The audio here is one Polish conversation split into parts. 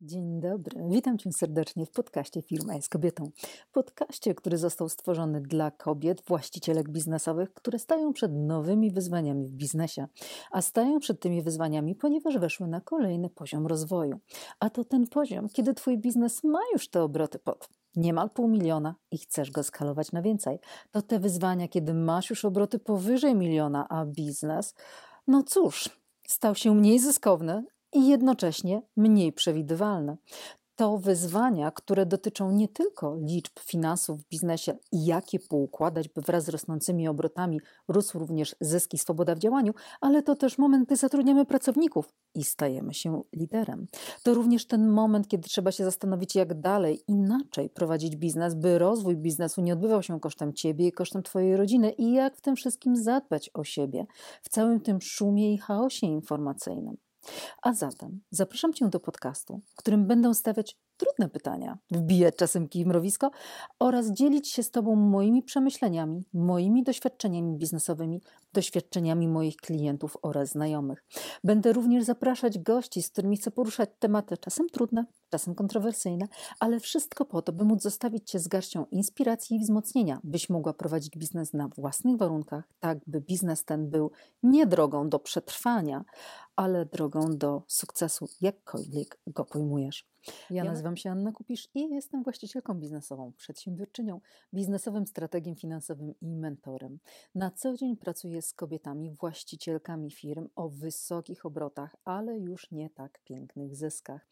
Dzień dobry, witam Cię serdecznie w podcaście Firma jest kobietą. Podcaście, który został stworzony dla kobiet, właścicielek biznesowych, które stają przed nowymi wyzwaniami w biznesie. A stają przed tymi wyzwaniami, ponieważ weszły na kolejny poziom rozwoju. A to ten poziom, kiedy Twój biznes ma już te obroty pod niemal pół miliona i chcesz go skalować na więcej. To te wyzwania, kiedy masz już obroty powyżej miliona, a biznes, no cóż, stał się mniej zyskowny, i jednocześnie mniej przewidywalne. To wyzwania, które dotyczą nie tylko liczb finansów w biznesie i jak je poukładać, by wraz z rosnącymi obrotami rósł również zysk i swoboda w działaniu, ale to też moment, gdy zatrudniamy pracowników i stajemy się liderem. To również ten moment, kiedy trzeba się zastanowić, jak dalej, inaczej prowadzić biznes, by rozwój biznesu nie odbywał się kosztem ciebie i kosztem twojej rodziny i jak w tym wszystkim zadbać o siebie w całym tym szumie i chaosie informacyjnym. A zatem zapraszam Cię do podcastu, w którym będę stawiać trudne pytania, wbijać czasem kij mrowisko oraz dzielić się z Tobą moimi przemyśleniami, moimi doświadczeniami biznesowymi, doświadczeniami moich klientów oraz znajomych. Będę również zapraszać gości, z którymi chcę poruszać tematy czasem trudne, czasem kontrowersyjne, ale wszystko po to, by móc zostawić Cię z garścią inspiracji i wzmocnienia, byś mogła prowadzić biznes na własnych warunkach, tak by biznes ten był nie drogą do przetrwania, ale drogą do sukcesu, jakkolwiek go pojmujesz. Ja nazywam się Anna Kupisz i jestem właścicielką biznesową, przedsiębiorczynią, biznesowym strategiem finansowym i mentorem. Na co dzień pracuję z kobietami, właścicielkami firm o wysokich obrotach, ale już nie tak pięknych zyskach.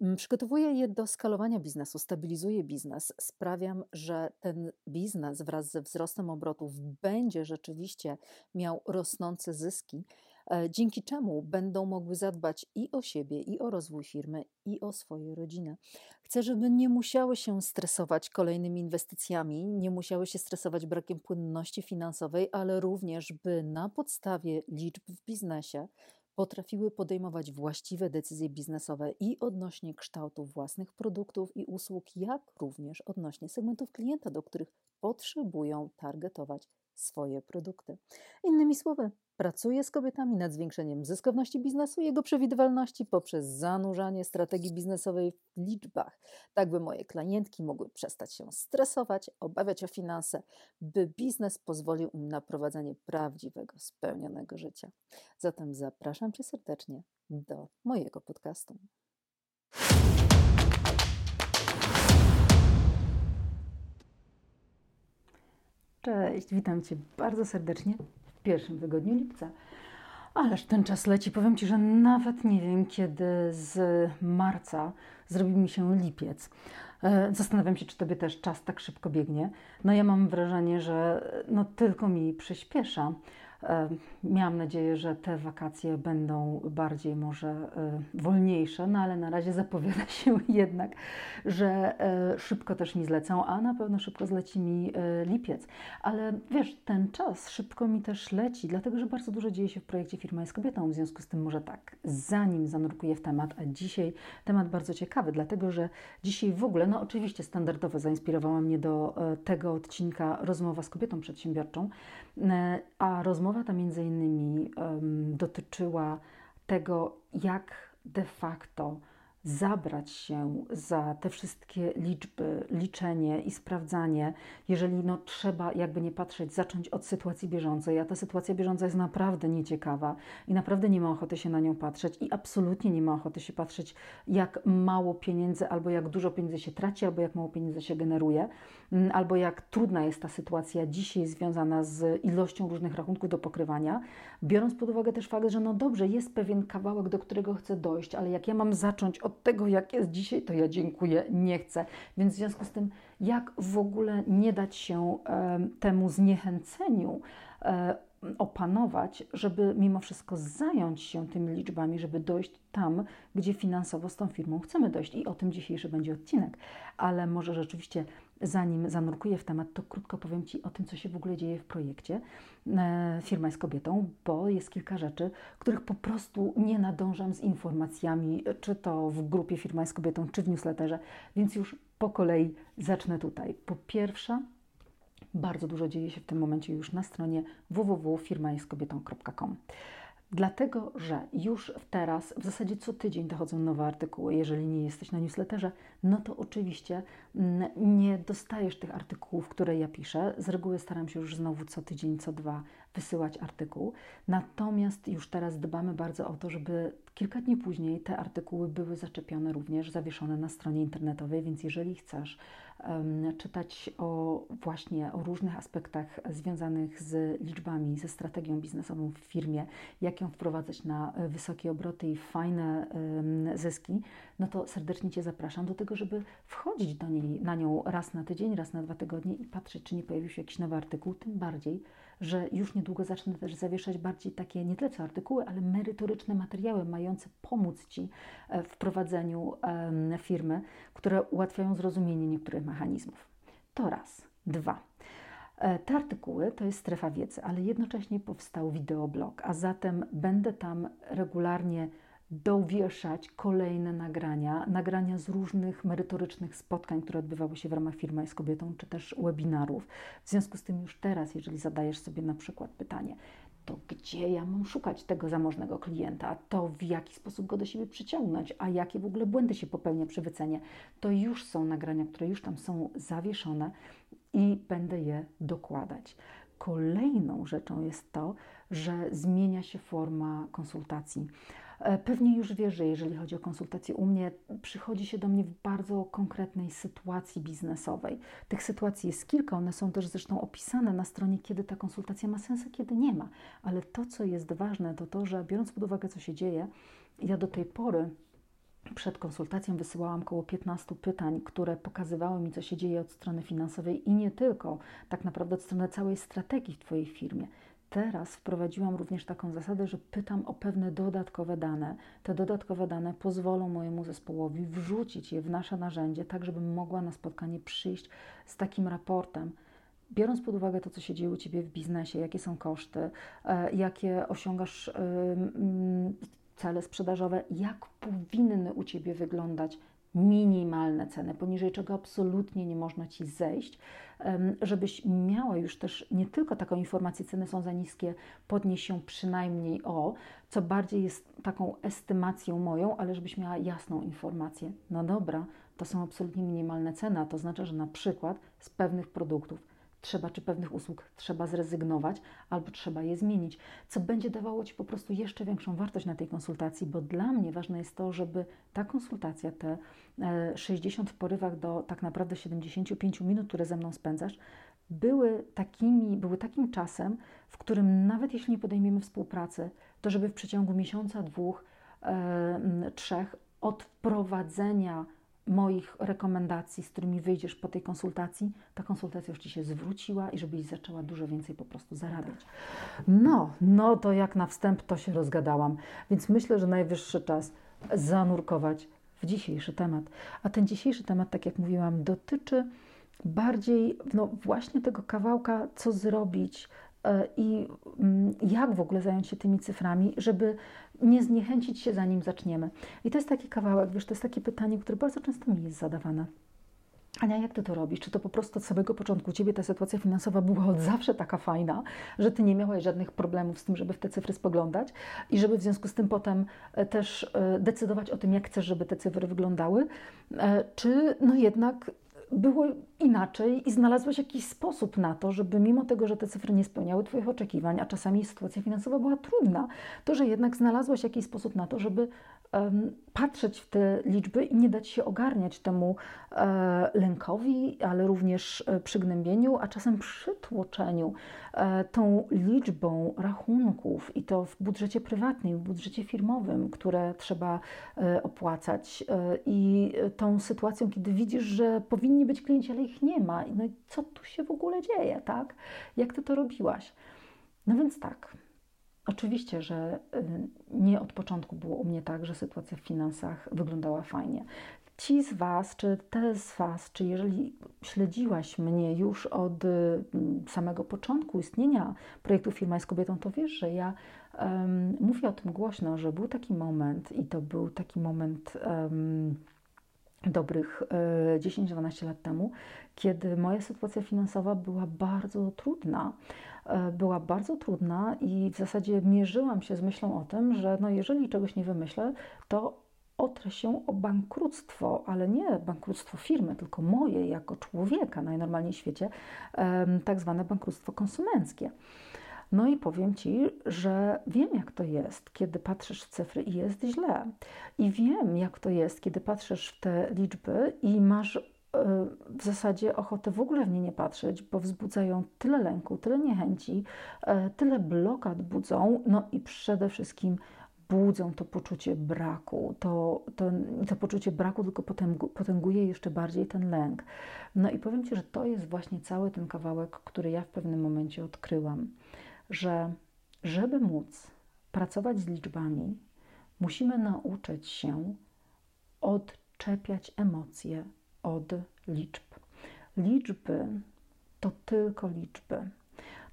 Mm, przygotowuję je do skalowania biznesu, stabilizuję biznes, sprawiam, że ten biznes wraz ze wzrostem obrotów będzie rzeczywiście miał rosnące zyski E, dzięki czemu będą mogły zadbać i o siebie, i o rozwój firmy, i o swoje rodziny. Chcę, żeby nie musiały się stresować kolejnymi inwestycjami, nie musiały się stresować brakiem płynności finansowej, ale również, by na podstawie liczb w biznesie potrafiły podejmować właściwe decyzje biznesowe i odnośnie kształtu własnych produktów i usług, jak również odnośnie segmentów klienta, do których potrzebują targetować swoje produkty. Innymi słowy, Pracuję z kobietami nad zwiększeniem zyskowności biznesu i jego przewidywalności poprzez zanurzanie strategii biznesowej w liczbach, tak by moje klientki mogły przestać się stresować, obawiać o finanse, by biznes pozwolił im na prowadzenie prawdziwego, spełnionego życia. Zatem zapraszam Cię serdecznie do mojego podcastu. Cześć, witam Cię bardzo serdecznie pierwszym tygodniu lipca. Ależ ten czas leci. Powiem Ci, że nawet nie wiem, kiedy z marca zrobi mi się lipiec. E, zastanawiam się, czy Tobie też czas tak szybko biegnie. No ja mam wrażenie, że no tylko mi przyspiesza. E, miałam nadzieję, że te wakacje będą bardziej może e, wolniejsze, no ale na razie zapowiada się jednak, że e, szybko też mi zlecą, a na pewno szybko zleci mi lipiec. Ale wiesz, ten czas szybko mi też leci, dlatego że bardzo dużo dzieje się w projekcie Firma jest kobietą, w związku z tym może tak, zanim zanurkuję w temat, a dzisiaj temat bardzo ciekawy, dlatego że dzisiaj w ogóle, no oczywiście standardowo zainspirowała mnie do tego odcinka rozmowa z kobietą przedsiębiorczą, a rozmowa ta między innymi dotyczyła tego, jak de facto zabrać się za te wszystkie liczby, liczenie i sprawdzanie, jeżeli no, trzeba, jakby nie patrzeć, zacząć od sytuacji bieżącej, a ta sytuacja bieżąca jest naprawdę nieciekawa i naprawdę nie ma ochoty się na nią patrzeć i absolutnie nie ma ochoty się patrzeć, jak mało pieniędzy albo jak dużo pieniędzy się traci, albo jak mało pieniędzy się generuje, albo jak trudna jest ta sytuacja dzisiaj związana z ilością różnych rachunków do pokrywania, biorąc pod uwagę też fakt, że no dobrze, jest pewien kawałek, do którego chcę dojść, ale jak ja mam zacząć od od tego, jak jest dzisiaj, to ja dziękuję, nie chcę. Więc w związku z tym, jak w ogóle nie dać się e, temu zniechęceniu e, opanować, żeby mimo wszystko zająć się tymi liczbami, żeby dojść tam, gdzie finansowo z tą firmą chcemy dojść. I o tym dzisiejszy będzie odcinek. Ale może rzeczywiście, zanim zanurkuję w temat, to krótko powiem Ci o tym, co się w ogóle dzieje w projekcie. E, firma jest kobietą, bo jest kilka rzeczy, których po prostu nie nadążam z informacjami, czy to w grupie Firma jest kobietą, czy w newsletterze, więc już po kolei zacznę tutaj. Po pierwsze, bardzo dużo dzieje się w tym momencie już na stronie www.firmajeskobietą.com. Dlatego, że już teraz, w zasadzie co tydzień dochodzą nowe artykuły. Jeżeli nie jesteś na newsletterze, no to oczywiście mm, nie dostajesz tych artykułów, które ja piszę. Z reguły staram się już znowu co tydzień, co dwa wysyłać artykuł. Natomiast już teraz dbamy bardzo o to, żeby kilka dni później te artykuły były zaczepione również, zawieszone na stronie internetowej, więc jeżeli chcesz czytać o właśnie o różnych aspektach związanych z liczbami, ze strategią biznesową w firmie, jak ją wprowadzać na wysokie obroty i fajne zyski, no to serdecznie Cię zapraszam do tego, żeby wchodzić do niej, na nią raz na tydzień, raz na dwa tygodnie i patrzeć, czy nie pojawił się jakiś nowy artykuł, tym bardziej, że już niedługo zacznę też zawieszać bardziej takie nie tyle co artykuły, ale merytoryczne materiały mające pomóc Ci e, w prowadzeniu firmy, które ułatwiają zrozumienie niektórych mechanizmów. To raz. Dwa. E, te artykuły to jest strefa wiedzy, ale jednocześnie powstał wideoblog, a zatem będę tam regularnie dowieszać kolejne nagrania, nagrania z różnych merytorycznych spotkań, które odbywały się w ramach firmy z kobietą, czy też webinarów. W związku z tym już teraz, jeżeli zadajesz sobie na przykład pytanie, to gdzie ja mam szukać tego zamożnego klienta, to w jaki sposób go do siebie przyciągnąć, a jakie w ogóle błędy się popełnia przy wycenie, to już są nagrania, które już tam są zawieszone i będę je dokładać. Kolejną rzeczą jest to, że zmienia się forma konsultacji. E, pewnie już wiesz, że jeżeli chodzi o konsultacje u mnie, przychodzi się do mnie w bardzo konkretnej sytuacji biznesowej. Tych sytuacji jest kilka, one są też zresztą opisane na stronie, kiedy ta konsultacja ma sens, a kiedy nie ma. Ale to, co jest ważne, to to, że biorąc pod uwagę, co się dzieje, ja do tej pory przed konsultacją wysyłałam około 15 pytań, które pokazywały mi, co się dzieje od strony finansowej i nie tylko, tak naprawdę od strony całej strategii w Twojej firmie teraz wprowadziłam również taką zasadę, że pytam o pewne dodatkowe dane. Te dodatkowe dane pozwolą mojemu zespołowi wrzucić je w nasze narzędzie, tak żebym mogła na spotkanie przyjść z takim raportem. Biorąc pod uwagę to, co się dzieje u Ciebie w biznesie, jakie są koszty, e, jakie osiągasz cele sprzedażowe, jak powinny u Ciebie wyglądać minimalne ceny, poniżej czego absolutnie nie można Ci zejść, żebyś miała już też nie tylko taką informację, ceny są za niskie, podnieś się przynajmniej o, co bardziej jest taką estymacją moją, ale żebyś miała jasną informację. No dobra, to są absolutnie minimalne ceny, a to znaczy, że na przykład z pewnych produktów trzeba, czy pewnych usług trzeba zrezygnować, albo trzeba je zmienić, co będzie dawało Ci po prostu jeszcze większą wartość na tej konsultacji, bo dla mnie ważne jest to, żeby ta konsultacja, te 60 e, w porywach do tak naprawdę 75 minut, które ze mną spędzasz, były, takimi, były takim czasem, w którym nawet jeśli nie podejmiemy współpracy, to żeby w przeciągu miesiąca, dwóch, e, trzech od wprowadzenia moich rekomendacji, z którymi wyjdziesz po tej konsultacji, ta konsultacja już Ci się zwróciła i żebyś zaczęła dużo więcej po prostu zarabiać. No, no to jak na wstęp to się rozgadałam, więc myślę, że najwyższy czas zanurkować w dzisiejszy temat. A ten dzisiejszy temat, tak jak mówiłam, dotyczy bardziej no, właśnie tego kawałka, co zrobić i mm, jak w ogóle zająć się tymi cyframi, żeby nie zniechęcić się zanim zaczniemy. I to jest taki kawałek, wiesz, to jest takie pytanie, które bardzo często mi jest zadawane. Ania, jak ty to robisz? Czy to po prostu od samego początku ciebie ta sytuacja finansowa była od zawsze taka fajna, że ty nie miałaś żadnych problemów z tym, żeby w te cyfry spoglądać i żeby w związku z tym potem e, też e, decydować o tym, jak chcesz, żeby te cyfry wyglądały? E, czy no jednak było inaczej i znalazłeś jakiś sposób na to, żeby mimo tego, że te cyfry nie spełniały Twoich oczekiwań, a czasami sytuacja finansowa była trudna, to że jednak znalazłeś jakiś sposób na to, żeby patrzeć w te liczby i nie dać się ogarniać temu e, lękowi, ale również e, przygnębieniu, a czasem przytłoczeniu e, tą liczbą rachunków i to w budżecie prywatnym, w budżecie firmowym, które trzeba opłacać i tą sytuacją, kiedy widzisz, że powinni być klienci, ale ich nie ma. No i co tu się w ogóle dzieje, tak? Jak ty to robiłaś? No więc tak, Oczywiście, że y, nie od początku było u mnie tak, że sytuacja w finansach wyglądała fajnie. Ci z Was, czy te z Was, czy jeżeli śledziłaś mnie już od y, samego początku istnienia projektu Firma jest kobietą, to wiesz, że ja um, mówię o tym głośno, że był taki moment i to był taki moment um, dobrych 10-12 lat temu, kiedy moja sytuacja finansowa była bardzo trudna. Była bardzo trudna i w zasadzie mierzyłam się z myślą o tym, że no jeżeli czegoś nie wymyślę, to otrę się o bankructwo, ale nie bankructwo firmy, tylko moje jako człowieka najnormalniej w świecie, tak zwane bankructwo konsumenckie. No i powiem Ci, że wiem, jak to jest, kiedy patrzysz w cyfry i jest źle. I wiem, jak to jest, kiedy patrzysz w te liczby i masz e, w zasadzie ochotę w ogóle w nie nie patrzeć, bo wzbudzają tyle lęku, tyle niechęci, e, tyle blokad budzą, no i przede wszystkim budzą to poczucie braku. To, to, to poczucie braku tylko potęguje jeszcze bardziej ten lęk. No i powiem Ci, że to jest właśnie cały ten kawałek, który ja w pewnym momencie odkryłam, że żeby móc pracować z liczbami, musimy nauczyć się odczepiać emocje od liczb. Liczby to tylko liczby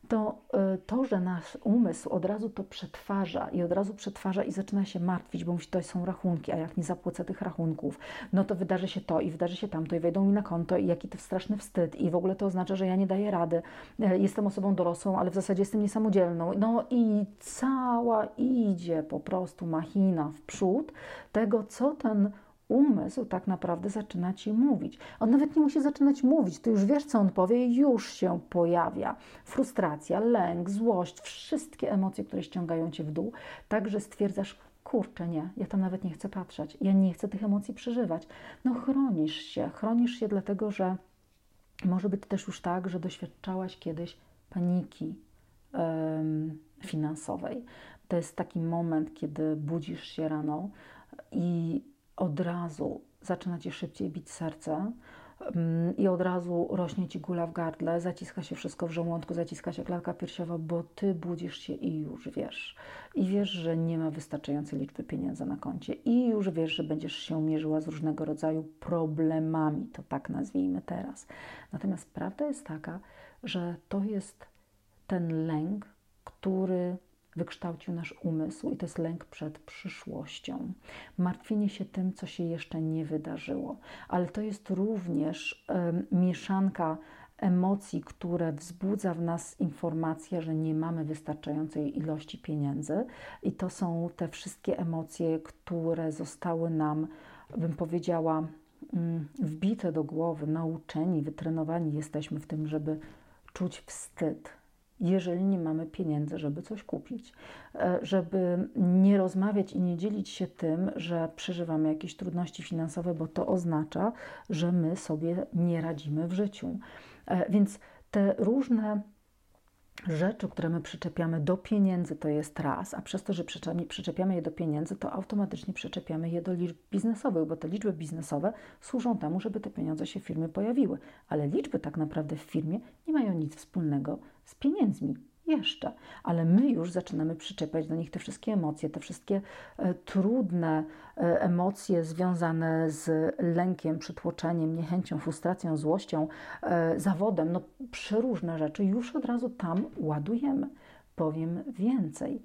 to y, to, że nasz umysł od razu to przetwarza i od razu przetwarza i zaczyna się martwić, bo mówi, to są rachunki, a jak nie zapłacę tych rachunków, no to wydarzy się to i wydarzy się tamto i wejdą mi na konto i jaki to straszny wstyd i w ogóle to oznacza, że ja nie daję rady, e, jestem osobą dorosłą, ale w zasadzie jestem niesamodzielną. No i cała idzie po prostu machina w przód tego, co ten umysł tak naprawdę zaczyna ci mówić. On nawet nie musi zaczynać mówić, ty już wiesz, co on powie, i już się pojawia frustracja, lęk, złość, wszystkie emocje, które ściągają cię w dół, także stwierdzasz, kurczę, nie, ja tam nawet nie chcę patrzeć, ja nie chcę tych emocji przeżywać. No chronisz się, chronisz się dlatego, że może być też już tak, że doświadczałaś kiedyś paniki finansowej. To jest taki moment, kiedy budzisz się rano i od razu zaczyna ci szybciej bić serce mm, i od razu rośnie ci gula w gardle, zaciska się wszystko w żołądku, zaciska się klatka piersiowa, bo ty budzisz się i już wiesz. I wiesz, że nie ma wystarczającej liczby pieniędzy na koncie, i już wiesz, że będziesz się mierzyła z różnego rodzaju problemami, to tak nazwijmy teraz. Natomiast prawda jest taka, że to jest ten lęk, który wykształcił nasz umysł i to jest lęk przed przyszłością. Martwienie się tym, co się jeszcze nie wydarzyło, ale to jest również y, mieszanka emocji, które wzbudza w nas informacja, że nie mamy wystarczającej ilości pieniędzy, i to są te wszystkie emocje, które zostały nam, bym powiedziała, wbite do głowy, nauczeni, wytrenowani jesteśmy w tym, żeby czuć wstyd, jeżeli nie mamy pieniędzy, żeby coś kupić, e, żeby nie rozmawiać i nie dzielić się tym, że przeżywamy jakieś trudności finansowe, bo to oznacza, że my sobie nie radzimy w życiu. E, więc te różne rzeczy, które my przyczepiamy do pieniędzy, to jest raz, a przez to, że przyczepiamy je do pieniędzy, to automatycznie przyczepiamy je do liczb biznesowych, bo te liczby biznesowe służą temu, żeby te pieniądze się w firmie pojawiły. Ale liczby tak naprawdę w firmie nie mają nic wspólnego z pieniędzmi jeszcze, ale my już zaczynamy przyczepiać do nich te wszystkie emocje, te wszystkie e, trudne e, emocje związane z lękiem, przytłoczeniem, niechęcią, frustracją, złością, e, zawodem, no przeróżne rzeczy już od razu tam ładujemy. Powiem więcej.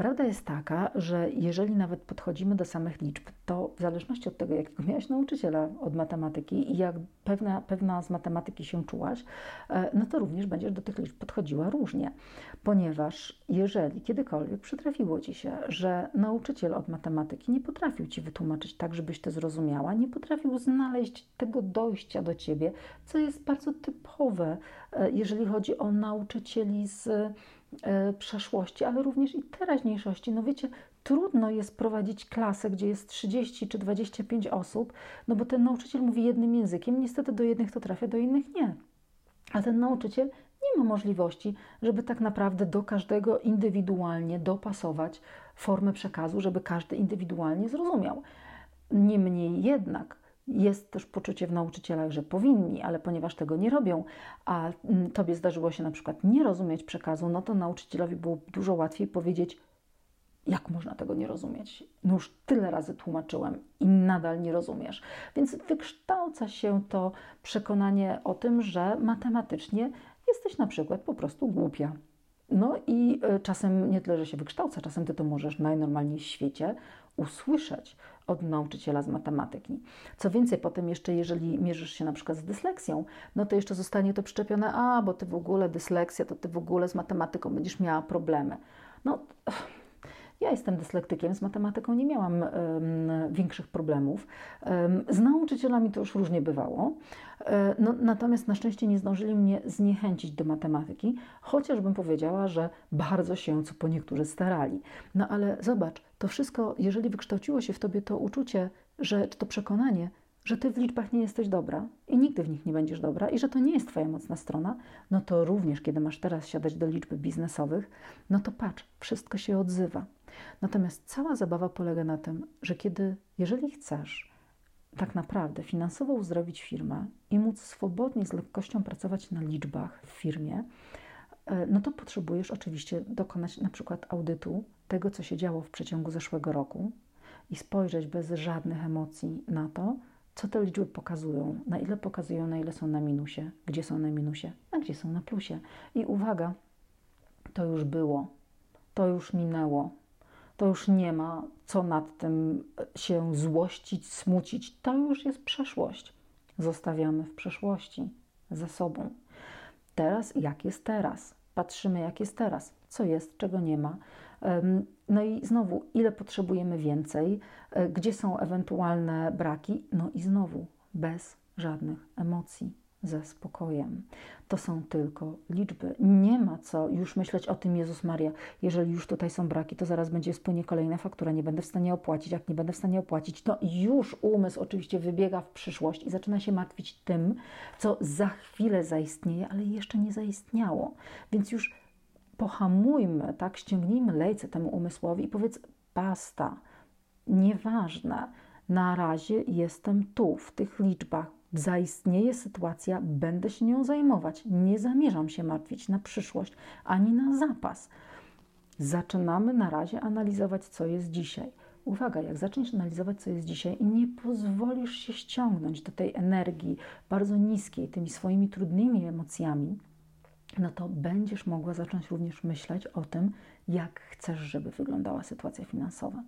Prawda jest taka, że jeżeli nawet podchodzimy do samych liczb, to w zależności od tego, jakiego miałaś nauczyciela od matematyki i jak pewna, pewna z matematyki się czułaś, e, no to również będziesz do tych liczb podchodziła różnie. Ponieważ jeżeli kiedykolwiek przytrafiło Ci się, że nauczyciel od matematyki nie potrafił Ci wytłumaczyć tak, żebyś to zrozumiała, nie potrafił znaleźć tego dojścia do Ciebie, co jest bardzo typowe, e, jeżeli chodzi o nauczycieli z przeszłości, ale również i teraźniejszości. No wiecie, trudno jest prowadzić klasę, gdzie jest 30 czy 25 osób, no bo ten nauczyciel mówi jednym językiem, niestety do jednych to trafia, do innych nie. A ten nauczyciel nie ma możliwości, żeby tak naprawdę do każdego indywidualnie dopasować formę przekazu, żeby każdy indywidualnie zrozumiał. Niemniej jednak jest też poczucie w nauczycielach, że powinni, ale ponieważ tego nie robią, a mm, tobie zdarzyło się na przykład nie rozumieć przekazu, no to nauczycielowi było dużo łatwiej powiedzieć, jak można tego nie rozumieć? No już tyle razy tłumaczyłem i nadal nie rozumiesz. Więc wykształca się to przekonanie o tym, że matematycznie jesteś na przykład po prostu głupia. No i e, czasem nie tyle, że się wykształca, czasem ty to możesz najnormalniej w świecie usłyszeć od nauczyciela z matematyki. Co więcej, potem jeszcze, jeżeli mierzysz się na przykład z dysleksją, no to jeszcze zostanie to przyczepione, a bo ty w ogóle dysleksja, to ty w ogóle z matematyką będziesz miała problemy. No, ja jestem dyslektykiem, z matematyką nie miałam większych problemów. Z nauczycielami to już różnie bywało. E, no, natomiast na szczęście nie zdążyli mnie zniechęcić do matematyki, chociażbym powiedziała, że bardzo się co po niektórzy starali. No ale zobacz, to wszystko, jeżeli wykształciło się w tobie to uczucie, że, czy to przekonanie, że ty w liczbach nie jesteś dobra i nigdy w nich nie będziesz dobra i że to nie jest twoja mocna strona, no to również kiedy masz teraz siadać do liczby biznesowych, no to patrz, wszystko się odzywa. Natomiast cała zabawa polega na tym, że kiedy, jeżeli chcesz tak naprawdę finansowo uzdrowić firmę i móc swobodnie, z lekkością pracować na liczbach w firmie, e, no to potrzebujesz oczywiście dokonać na przykład audytu tego, co się działo w przeciągu zeszłego roku i spojrzeć bez żadnych emocji na to, co te liczby pokazują, na ile pokazują, na ile są na minusie, gdzie są na minusie, a gdzie są na plusie. I uwaga, to już było, to już minęło, to już nie ma co nad tym się złościć, smucić. To już jest przeszłość. Zostawiamy w przeszłości za sobą. Teraz, jak jest teraz? Patrzymy, jak jest teraz, co jest, czego nie ma. No i znowu, ile potrzebujemy więcej, e, gdzie są ewentualne braki, no i znowu bez żadnych emocji ze spokojem. To są tylko liczby. Nie ma co już myśleć o tym, Jezus Maria, jeżeli już tutaj są braki, to zaraz będzie spłynie kolejna faktura, nie będę w stanie opłacić. Jak nie będę w stanie opłacić, to już umysł oczywiście wybiega w przyszłość i zaczyna się martwić tym, co za chwilę zaistnieje, ale jeszcze nie zaistniało. Więc już pohamujmy, tak, ściągnijmy lejce temu umysłowi i powiedz basta, nieważne, na razie jestem tu, w tych liczbach, zaistnieje sytuacja, będę się nią zajmować. Nie zamierzam się martwić na przyszłość ani na zapas. Zaczynamy na razie analizować, co jest dzisiaj. Uwaga, jak zaczniesz analizować, co jest dzisiaj i nie pozwolisz się ściągnąć do tej energii bardzo niskiej, tymi swoimi trudnymi emocjami, no to będziesz mogła zacząć również myśleć o tym, jak chcesz, żeby wyglądała sytuacja finansowa.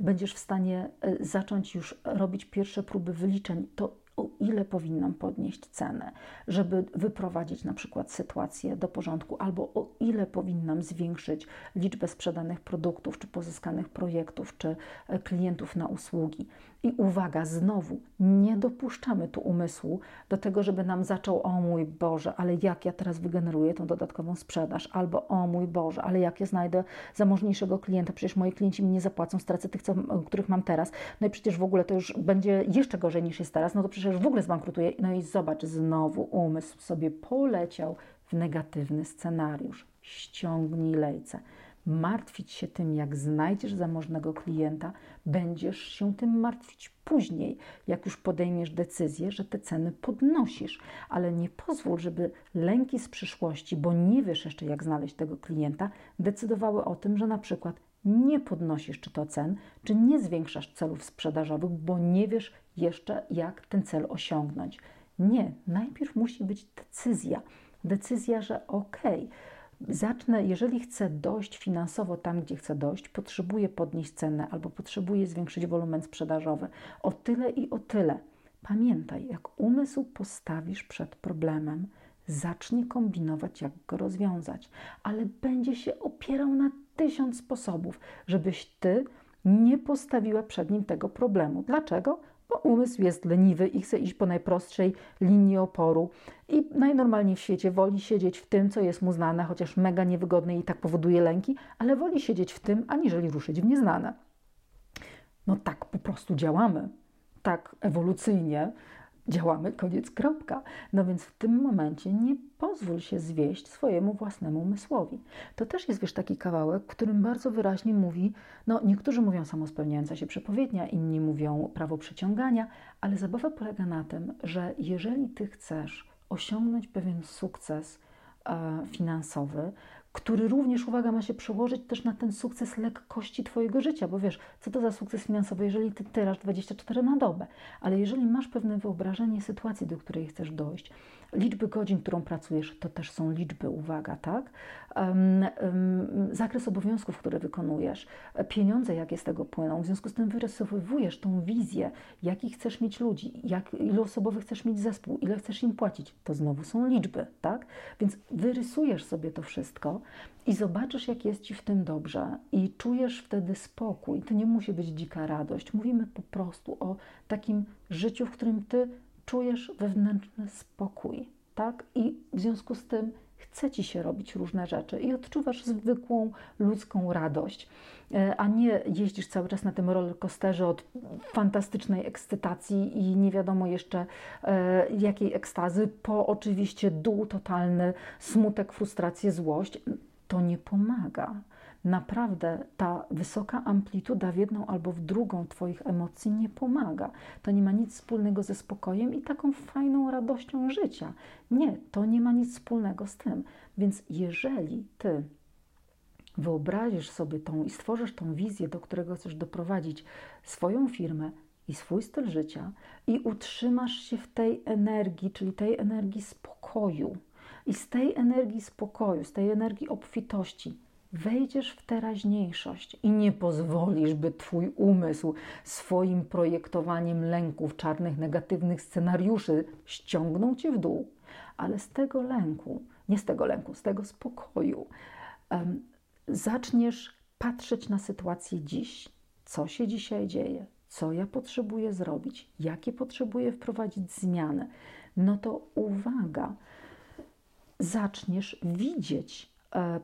Będziesz w stanie e, zacząć już robić pierwsze próby wyliczeń, to o ile powinnam podnieść cenę, żeby wyprowadzić na przykład sytuację do porządku, albo o ile powinnam zwiększyć liczbę sprzedanych produktów, czy pozyskanych projektów, czy e, klientów na usługi. I uwaga, znowu, nie dopuszczamy tu umysłu do tego, żeby nam zaczął, o mój Boże, ale jak ja teraz wygeneruję tą dodatkową sprzedaż, albo o mój Boże, ale jak ja znajdę zamożniejszego klienta, przecież moi klienci mi nie zapłacą, stracę tych, co, których mam teraz, no i przecież w ogóle to już będzie jeszcze gorzej niż jest teraz, no to przecież w ogóle zbankrutuję. No i zobacz, znowu umysł sobie poleciał w negatywny scenariusz. Ściągnij lejce martwić się tym, jak znajdziesz zamożnego klienta, będziesz się tym martwić później, jak już podejmiesz decyzję, że te ceny podnosisz. Ale nie pozwól, żeby lęki z przyszłości, bo nie wiesz jeszcze, jak znaleźć tego klienta, decydowały o tym, że na przykład nie podnosisz czy to cen, czy nie zwiększasz celów sprzedażowych, bo nie wiesz jeszcze, jak ten cel osiągnąć. Nie, najpierw musi być decyzja. Decyzja, że okej, okay, zacznę, jeżeli chcę dojść finansowo tam, gdzie chcę dojść, potrzebuję podnieść cenę albo potrzebuję zwiększyć wolumen sprzedażowy o tyle i o tyle. Pamiętaj, jak umysł postawisz przed problemem, zacznie kombinować, jak go rozwiązać, ale będzie się opierał na tysiąc sposobów, żebyś ty nie postawiła przed nim tego problemu. Dlaczego? Bo umysł jest leniwy i chce iść po najprostszej linii oporu. I najnormalniej w świecie woli siedzieć w tym, co jest mu znane, chociaż mega niewygodne i tak powoduje lęki, ale woli siedzieć w tym, aniżeli ruszyć w nieznane. No tak po prostu działamy, tak ewolucyjnie działamy, koniec, kropka. No więc w tym momencie nie pozwól się zwieść swojemu własnemu umysłowi. To też jest, wiesz, taki kawałek, którym bardzo wyraźnie mówi, no niektórzy mówią samospełniająca się przepowiednia, inni mówią prawo przyciągania, ale zabawa polega na tym, że jeżeli ty chcesz osiągnąć pewien sukces e, finansowy, który również, uwaga, ma się przełożyć też na ten sukces lekkości Twojego życia, bo wiesz, co to za sukces finansowy, jeżeli Ty tyrasz 24 na dobę, ale jeżeli masz pewne wyobrażenie sytuacji, do której chcesz dojść, liczby godzin, którą pracujesz, to też są liczby, uwaga, tak? Um, um, zakres obowiązków, które wykonujesz, pieniądze, jakie z tego płyną, w związku z tym wyrysowujesz tą wizję, jaki chcesz mieć ludzi, jak, ilosobowy chcesz mieć zespół, ile chcesz im płacić, to znowu są liczby, tak? Więc wyrysujesz sobie to wszystko i zobaczysz, jak jest Ci w tym dobrze i czujesz wtedy spokój. To nie musi być dzika radość. Mówimy po prostu o takim życiu, w którym Ty czujesz wewnętrzny spokój, tak? I w związku z tym chce ci się robić różne rzeczy i odczuwasz zwykłą ludzką radość, e, a nie jeździsz cały czas na tym rollercoasterze od fantastycznej ekscytacji i nie wiadomo jeszcze e, jakiej ekstazy, po oczywiście dół totalny, smutek, frustrację, złość. To nie pomaga naprawdę ta wysoka amplituda w jedną albo w drugą Twoich emocji nie pomaga. To nie ma nic wspólnego ze spokojem i taką fajną radością życia. Nie, to nie ma nic wspólnego z tym. Więc jeżeli Ty wyobrazisz sobie tą i stworzysz tą wizję, do którego chcesz doprowadzić swoją firmę, i swój styl życia i utrzymasz się w tej energii, czyli tej energii spokoju. I z tej energii spokoju, z tej energii obfitości wejdziesz w teraźniejszość i nie pozwolisz, by Twój umysł swoim projektowaniem lęków, czarnych, negatywnych scenariuszy ściągnął Cię w dół, ale z tego lęku, nie z tego lęku, z tego spokoju, um, zaczniesz patrzeć na sytuację dziś, co się dzisiaj dzieje, co ja potrzebuję zrobić, jakie potrzebuję wprowadzić zmiany, no to uwaga, zaczniesz widzieć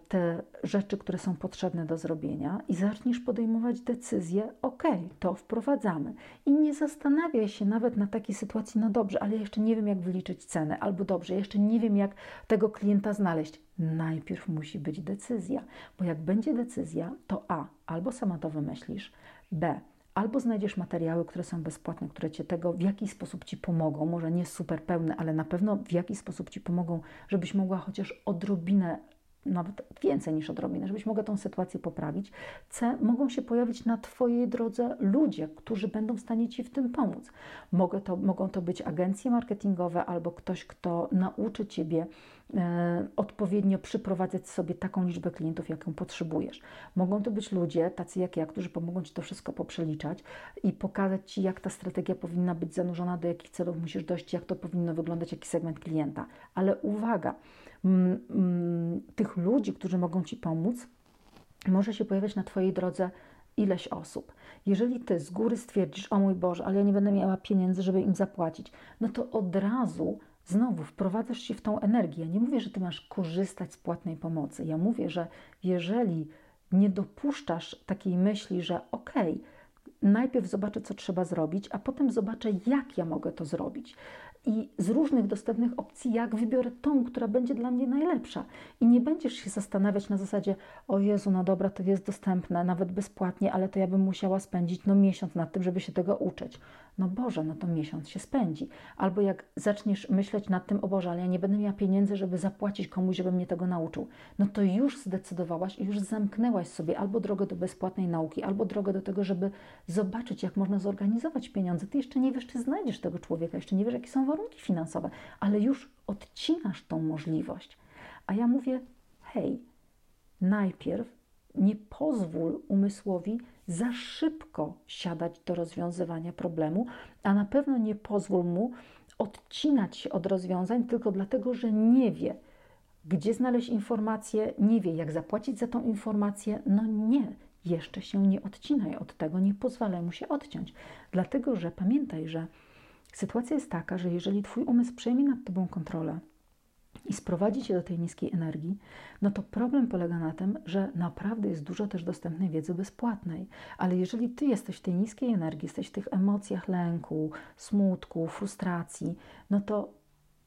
te rzeczy, które są potrzebne do zrobienia i zaczniesz podejmować decyzję, ok, to wprowadzamy. I nie zastanawiaj się nawet na takiej sytuacji, no dobrze, ale jeszcze nie wiem, jak wyliczyć cenę, albo dobrze, jeszcze nie wiem, jak tego klienta znaleźć. Najpierw musi być decyzja, bo jak będzie decyzja, to A, albo sama to wymyślisz, B, albo znajdziesz materiały, które są bezpłatne, które cię tego w jakiś sposób ci pomogą, może nie super pełne, ale na pewno w jakiś sposób ci pomogą, żebyś mogła chociaż odrobinę nawet więcej niż odrobinę, żebyś mogła tą sytuację poprawić. C. Mogą się pojawić na Twojej drodze ludzie, którzy będą w stanie Ci w tym pomóc. Mogą to, mogą to być agencje marketingowe albo ktoś, kto nauczy Ciebie odpowiednio przyprowadzać sobie taką liczbę klientów, jaką potrzebujesz. Mogą to być ludzie, tacy jak ja, którzy pomogą Ci to wszystko poprzeliczać i pokazać Ci, jak ta strategia powinna być zanurzona, do jakich celów musisz dojść, jak to powinno wyglądać, jaki segment klienta. Ale uwaga, tych ludzi, którzy mogą Ci pomóc, może się pojawiać na Twojej drodze ileś osób. Jeżeli Ty z góry stwierdzisz, o mój Boże, ale ja nie będę miała pieniędzy, żeby im zapłacić, no to od razu znowu wprowadzasz się w tą energię. Ja nie mówię, że Ty masz korzystać z płatnej pomocy. Ja mówię, że jeżeli nie dopuszczasz takiej myśli, że okej, okay, najpierw zobaczę, co trzeba zrobić, a potem zobaczę, jak ja mogę to zrobić i z różnych dostępnych opcji, jak wybiorę tą, która będzie dla mnie najlepsza. I nie będziesz się zastanawiać na zasadzie, o Jezu, no dobra, to jest dostępne, nawet bezpłatnie, ale to ja bym musiała spędzić no miesiąc nad tym, żeby się tego uczyć. No Boże, no to miesiąc się spędzi. Albo jak zaczniesz myśleć nad tym, o Boże, ale ja nie będę miała pieniędzy, żeby zapłacić komuś, żeby mnie tego nauczył, no to już zdecydowałaś i już zamknęłaś sobie albo drogę do bezpłatnej nauki, albo drogę do tego, żeby zobaczyć, jak można zorganizować pieniądze. Ty jeszcze nie wiesz, czy znajdziesz tego człowieka, jeszcze nie wiesz, jakie są warunki finansowe, ale już odcinasz tą możliwość. A ja mówię, hej, najpierw nie pozwól umysłowi za szybko siadać do rozwiązywania problemu, a na pewno nie pozwól mu odcinać się od rozwiązań tylko dlatego, że nie wie, gdzie znaleźć informację, nie wie, jak zapłacić za tą informację. No nie, jeszcze się nie odcinaj od tego, nie pozwalaj mu się odciąć. Dlatego, że pamiętaj, że sytuacja jest taka, że jeżeli Twój umysł przejmie nad Tobą kontrolę, i sprowadzi cię do tej niskiej energii, no to problem polega na tym, że naprawdę jest dużo też dostępnej wiedzy bezpłatnej. Ale jeżeli ty jesteś w tej niskiej energii, jesteś w tych emocjach lęku, smutku, frustracji, no to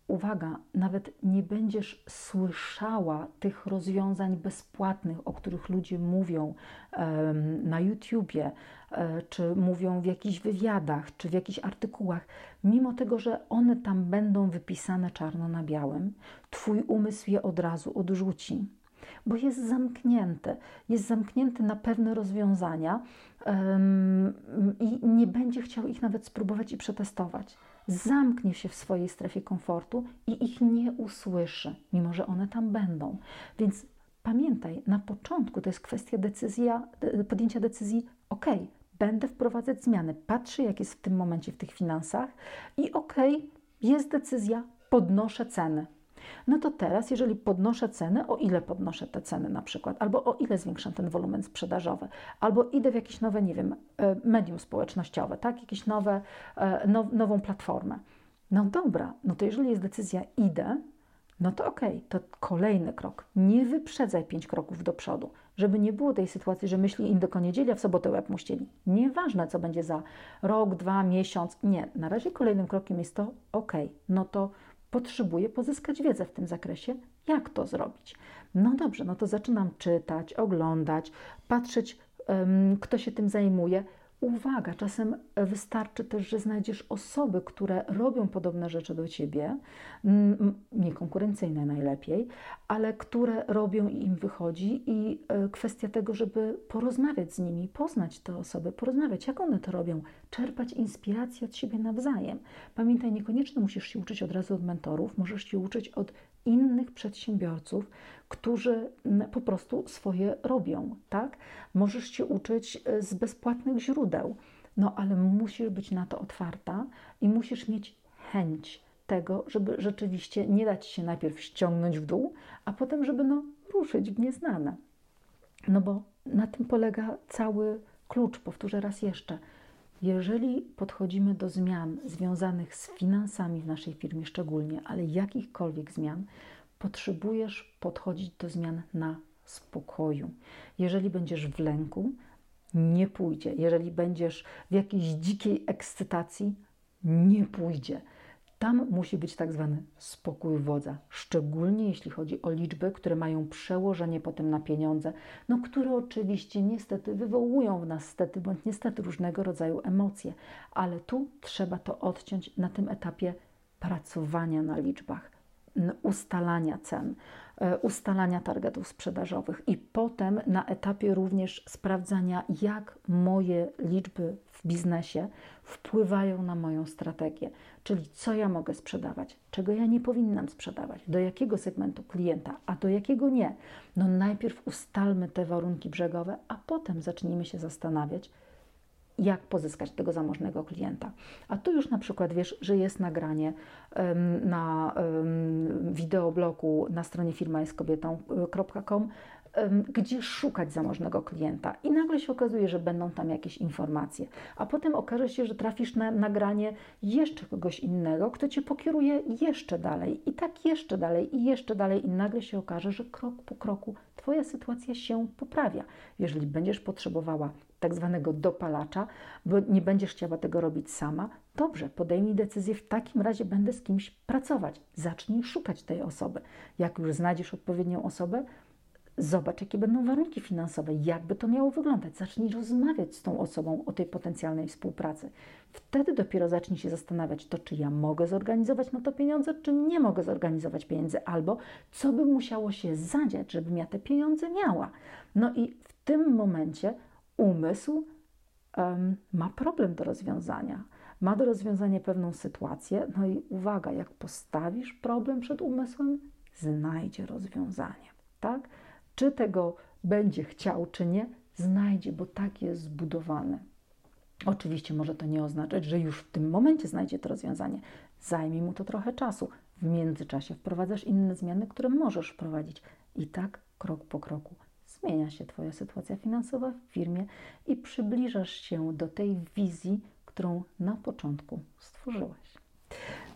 uwaga, nawet nie będziesz słyszała tych rozwiązań bezpłatnych, o których ludzie mówią na YouTubie, um, czy mówią w jakichś wywiadach, czy w jakichś artykułach, mimo tego, że one tam będą wypisane czarno na białym, Twój umysł je od razu odrzuci. bo jest zamknięty. Jest zamknięty na pewne rozwiązania i nie będzie chciał ich nawet spróbować i przetestować. Zamknie się w swojej strefie komfortu i ich nie usłyszy, mimo że one tam będą. Więc pamiętaj, na początku to jest kwestia decyzja, podjęcia decyzji, ok, będę wprowadzać zmiany, patrzę, jak jest w tym momencie w tych finansach i ok, jest decyzja, podnoszę ceny. No to teraz, jeżeli podnoszę ceny, o ile podnoszę te ceny na przykład, albo o ile zwiększam ten wolumen sprzedażowy, albo idę w jakieś nowe, nie wiem, e, medium społecznościowe, tak, jakieś nowe, e, now, nową platformę. No dobra, no to jeżeli jest decyzja idę, no to okej, okay, to kolejny krok. Nie wyprzedzaj pięć kroków do przodu, żeby nie było tej sytuacji, że myśli indyko niedzieli, a w sobotę łeb mu ścieli. Nieważne, co będzie za rok, dwa, miesiąc. Nie, na razie kolejnym krokiem jest to okej, okay, no to potrzebuję pozyskać wiedzę w tym zakresie, jak to zrobić. No dobrze, no to zaczynam czytać, oglądać, patrzeć, kto się tym zajmuje. Uwaga, czasem wystarczy też, że znajdziesz osoby, które robią podobne rzeczy do ciebie, niekonkurencyjne najlepiej, ale które robią i im wychodzi, i e, kwestia tego, żeby porozmawiać z nimi, poznać te osoby, porozmawiać, jak one to robią, czerpać inspirację od siebie nawzajem. Pamiętaj, niekoniecznie musisz się uczyć od razu od mentorów, możesz się uczyć od innych przedsiębiorców, którzy po prostu swoje robią, tak? Możesz się uczyć e, z bezpłatnych źródeł, no ale musisz być na to otwarta i musisz mieć chęć tego, żeby rzeczywiście nie dać się najpierw ściągnąć w dół, a potem, żeby no ruszyć w nieznane. No bo na tym polega cały klucz, powtórzę raz jeszcze. Jeżeli podchodzimy do zmian związanych z finansami w naszej firmie szczególnie, ale jakichkolwiek zmian, potrzebujesz podchodzić do zmian na spokoju. Jeżeli będziesz w lęku, nie pójdzie. Jeżeli będziesz w jakiejś dzikiej ekscytacji, nie pójdzie. Tam musi być tak zwany spokój wodza, szczególnie jeśli chodzi o liczby, które mają przełożenie potem na pieniądze, no które oczywiście niestety wywołują w nas stety bądź niestety różnego rodzaju emocje, ale tu trzeba to odciąć na tym etapie pracowania na liczbach ustalania cen, ustalania targetów sprzedażowych i potem na etapie również sprawdzania, jak moje liczby w biznesie wpływają na moją strategię, czyli co ja mogę sprzedawać, czego ja nie powinnam sprzedawać, do jakiego segmentu klienta, a do jakiego nie. No najpierw ustalmy te warunki brzegowe, a potem zacznijmy się zastanawiać, jak pozyskać tego zamożnego klienta. A tu już na przykład wiesz, że jest nagranie um, na um, wideoblogu na stronie firmajeskobietą.com, um, gdzie szukać zamożnego klienta. I nagle się okazuje, że będą tam jakieś informacje. A potem okaże się, że trafisz na nagranie jeszcze kogoś innego, kto cię pokieruje jeszcze dalej, i tak jeszcze dalej, i jeszcze dalej, i nagle się okaże, że krok po kroku Twoja sytuacja się poprawia. Jeżeli będziesz potrzebowała tak zwanego dopalacza, bo nie będziesz chciała tego robić sama, dobrze, podejmij decyzję, w takim razie będę z kimś pracować. Zacznij szukać tej osoby. Jak już znajdziesz odpowiednią osobę, Zobacz, jakie będą warunki finansowe, jakby to miało wyglądać. Zacznij rozmawiać z tą osobą o tej potencjalnej współpracy. Wtedy dopiero zacznij się zastanawiać, to czy ja mogę zorganizować na to pieniądze, czy nie mogę zorganizować pieniędzy, albo co by musiało się zadziać, żebym ja te pieniądze miała. No i w tym momencie umysł um, ma problem do rozwiązania. Ma do rozwiązania pewną sytuację, no i uwaga, jak postawisz problem przed umysłem, znajdzie rozwiązanie, tak? Czy tego będzie chciał, czy nie, znajdzie, bo tak jest zbudowany. Oczywiście może to nie oznaczać, że już w tym momencie znajdzie to rozwiązanie. Zajmie mu to trochę czasu. W międzyczasie wprowadzasz inne zmiany, które możesz wprowadzić. I tak krok po kroku zmienia się Twoja sytuacja finansowa w firmie i przybliżasz się do tej wizji, którą na początku stworzyłaś.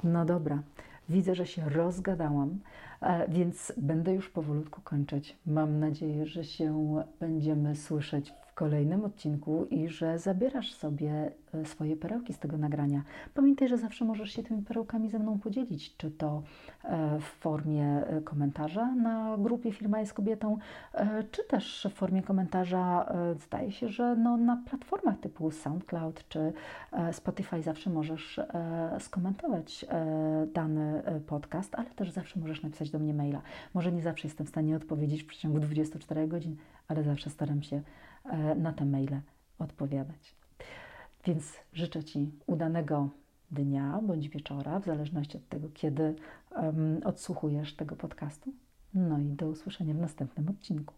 No dobra, widzę, że się rozgadałam, e, więc będę już powolutku kończyć. Mam nadzieję, że się będziemy słyszeć kolejnym odcinku i że zabierasz sobie e, swoje perełki z tego nagrania. Pamiętaj, że zawsze możesz się tymi perełkami ze mną podzielić, czy to e, w formie e, komentarza na grupie Firma jest kobietą, czy też w formie komentarza, zdaje się, że no na platformach typu SoundCloud czy Spotify zawsze możesz skomentować dany podcast, ale też zawsze możesz napisać do mnie maila. Może nie zawsze jestem w stanie odpowiedzieć w przeciągu 24 godzin, ale zawsze staram się na te maile odpowiadać. Więc życzę Ci udanego dnia bądź wieczora, w zależności od tego, kiedy um, odsłuchujesz tego podcastu. No i do usłyszenia w następnym odcinku.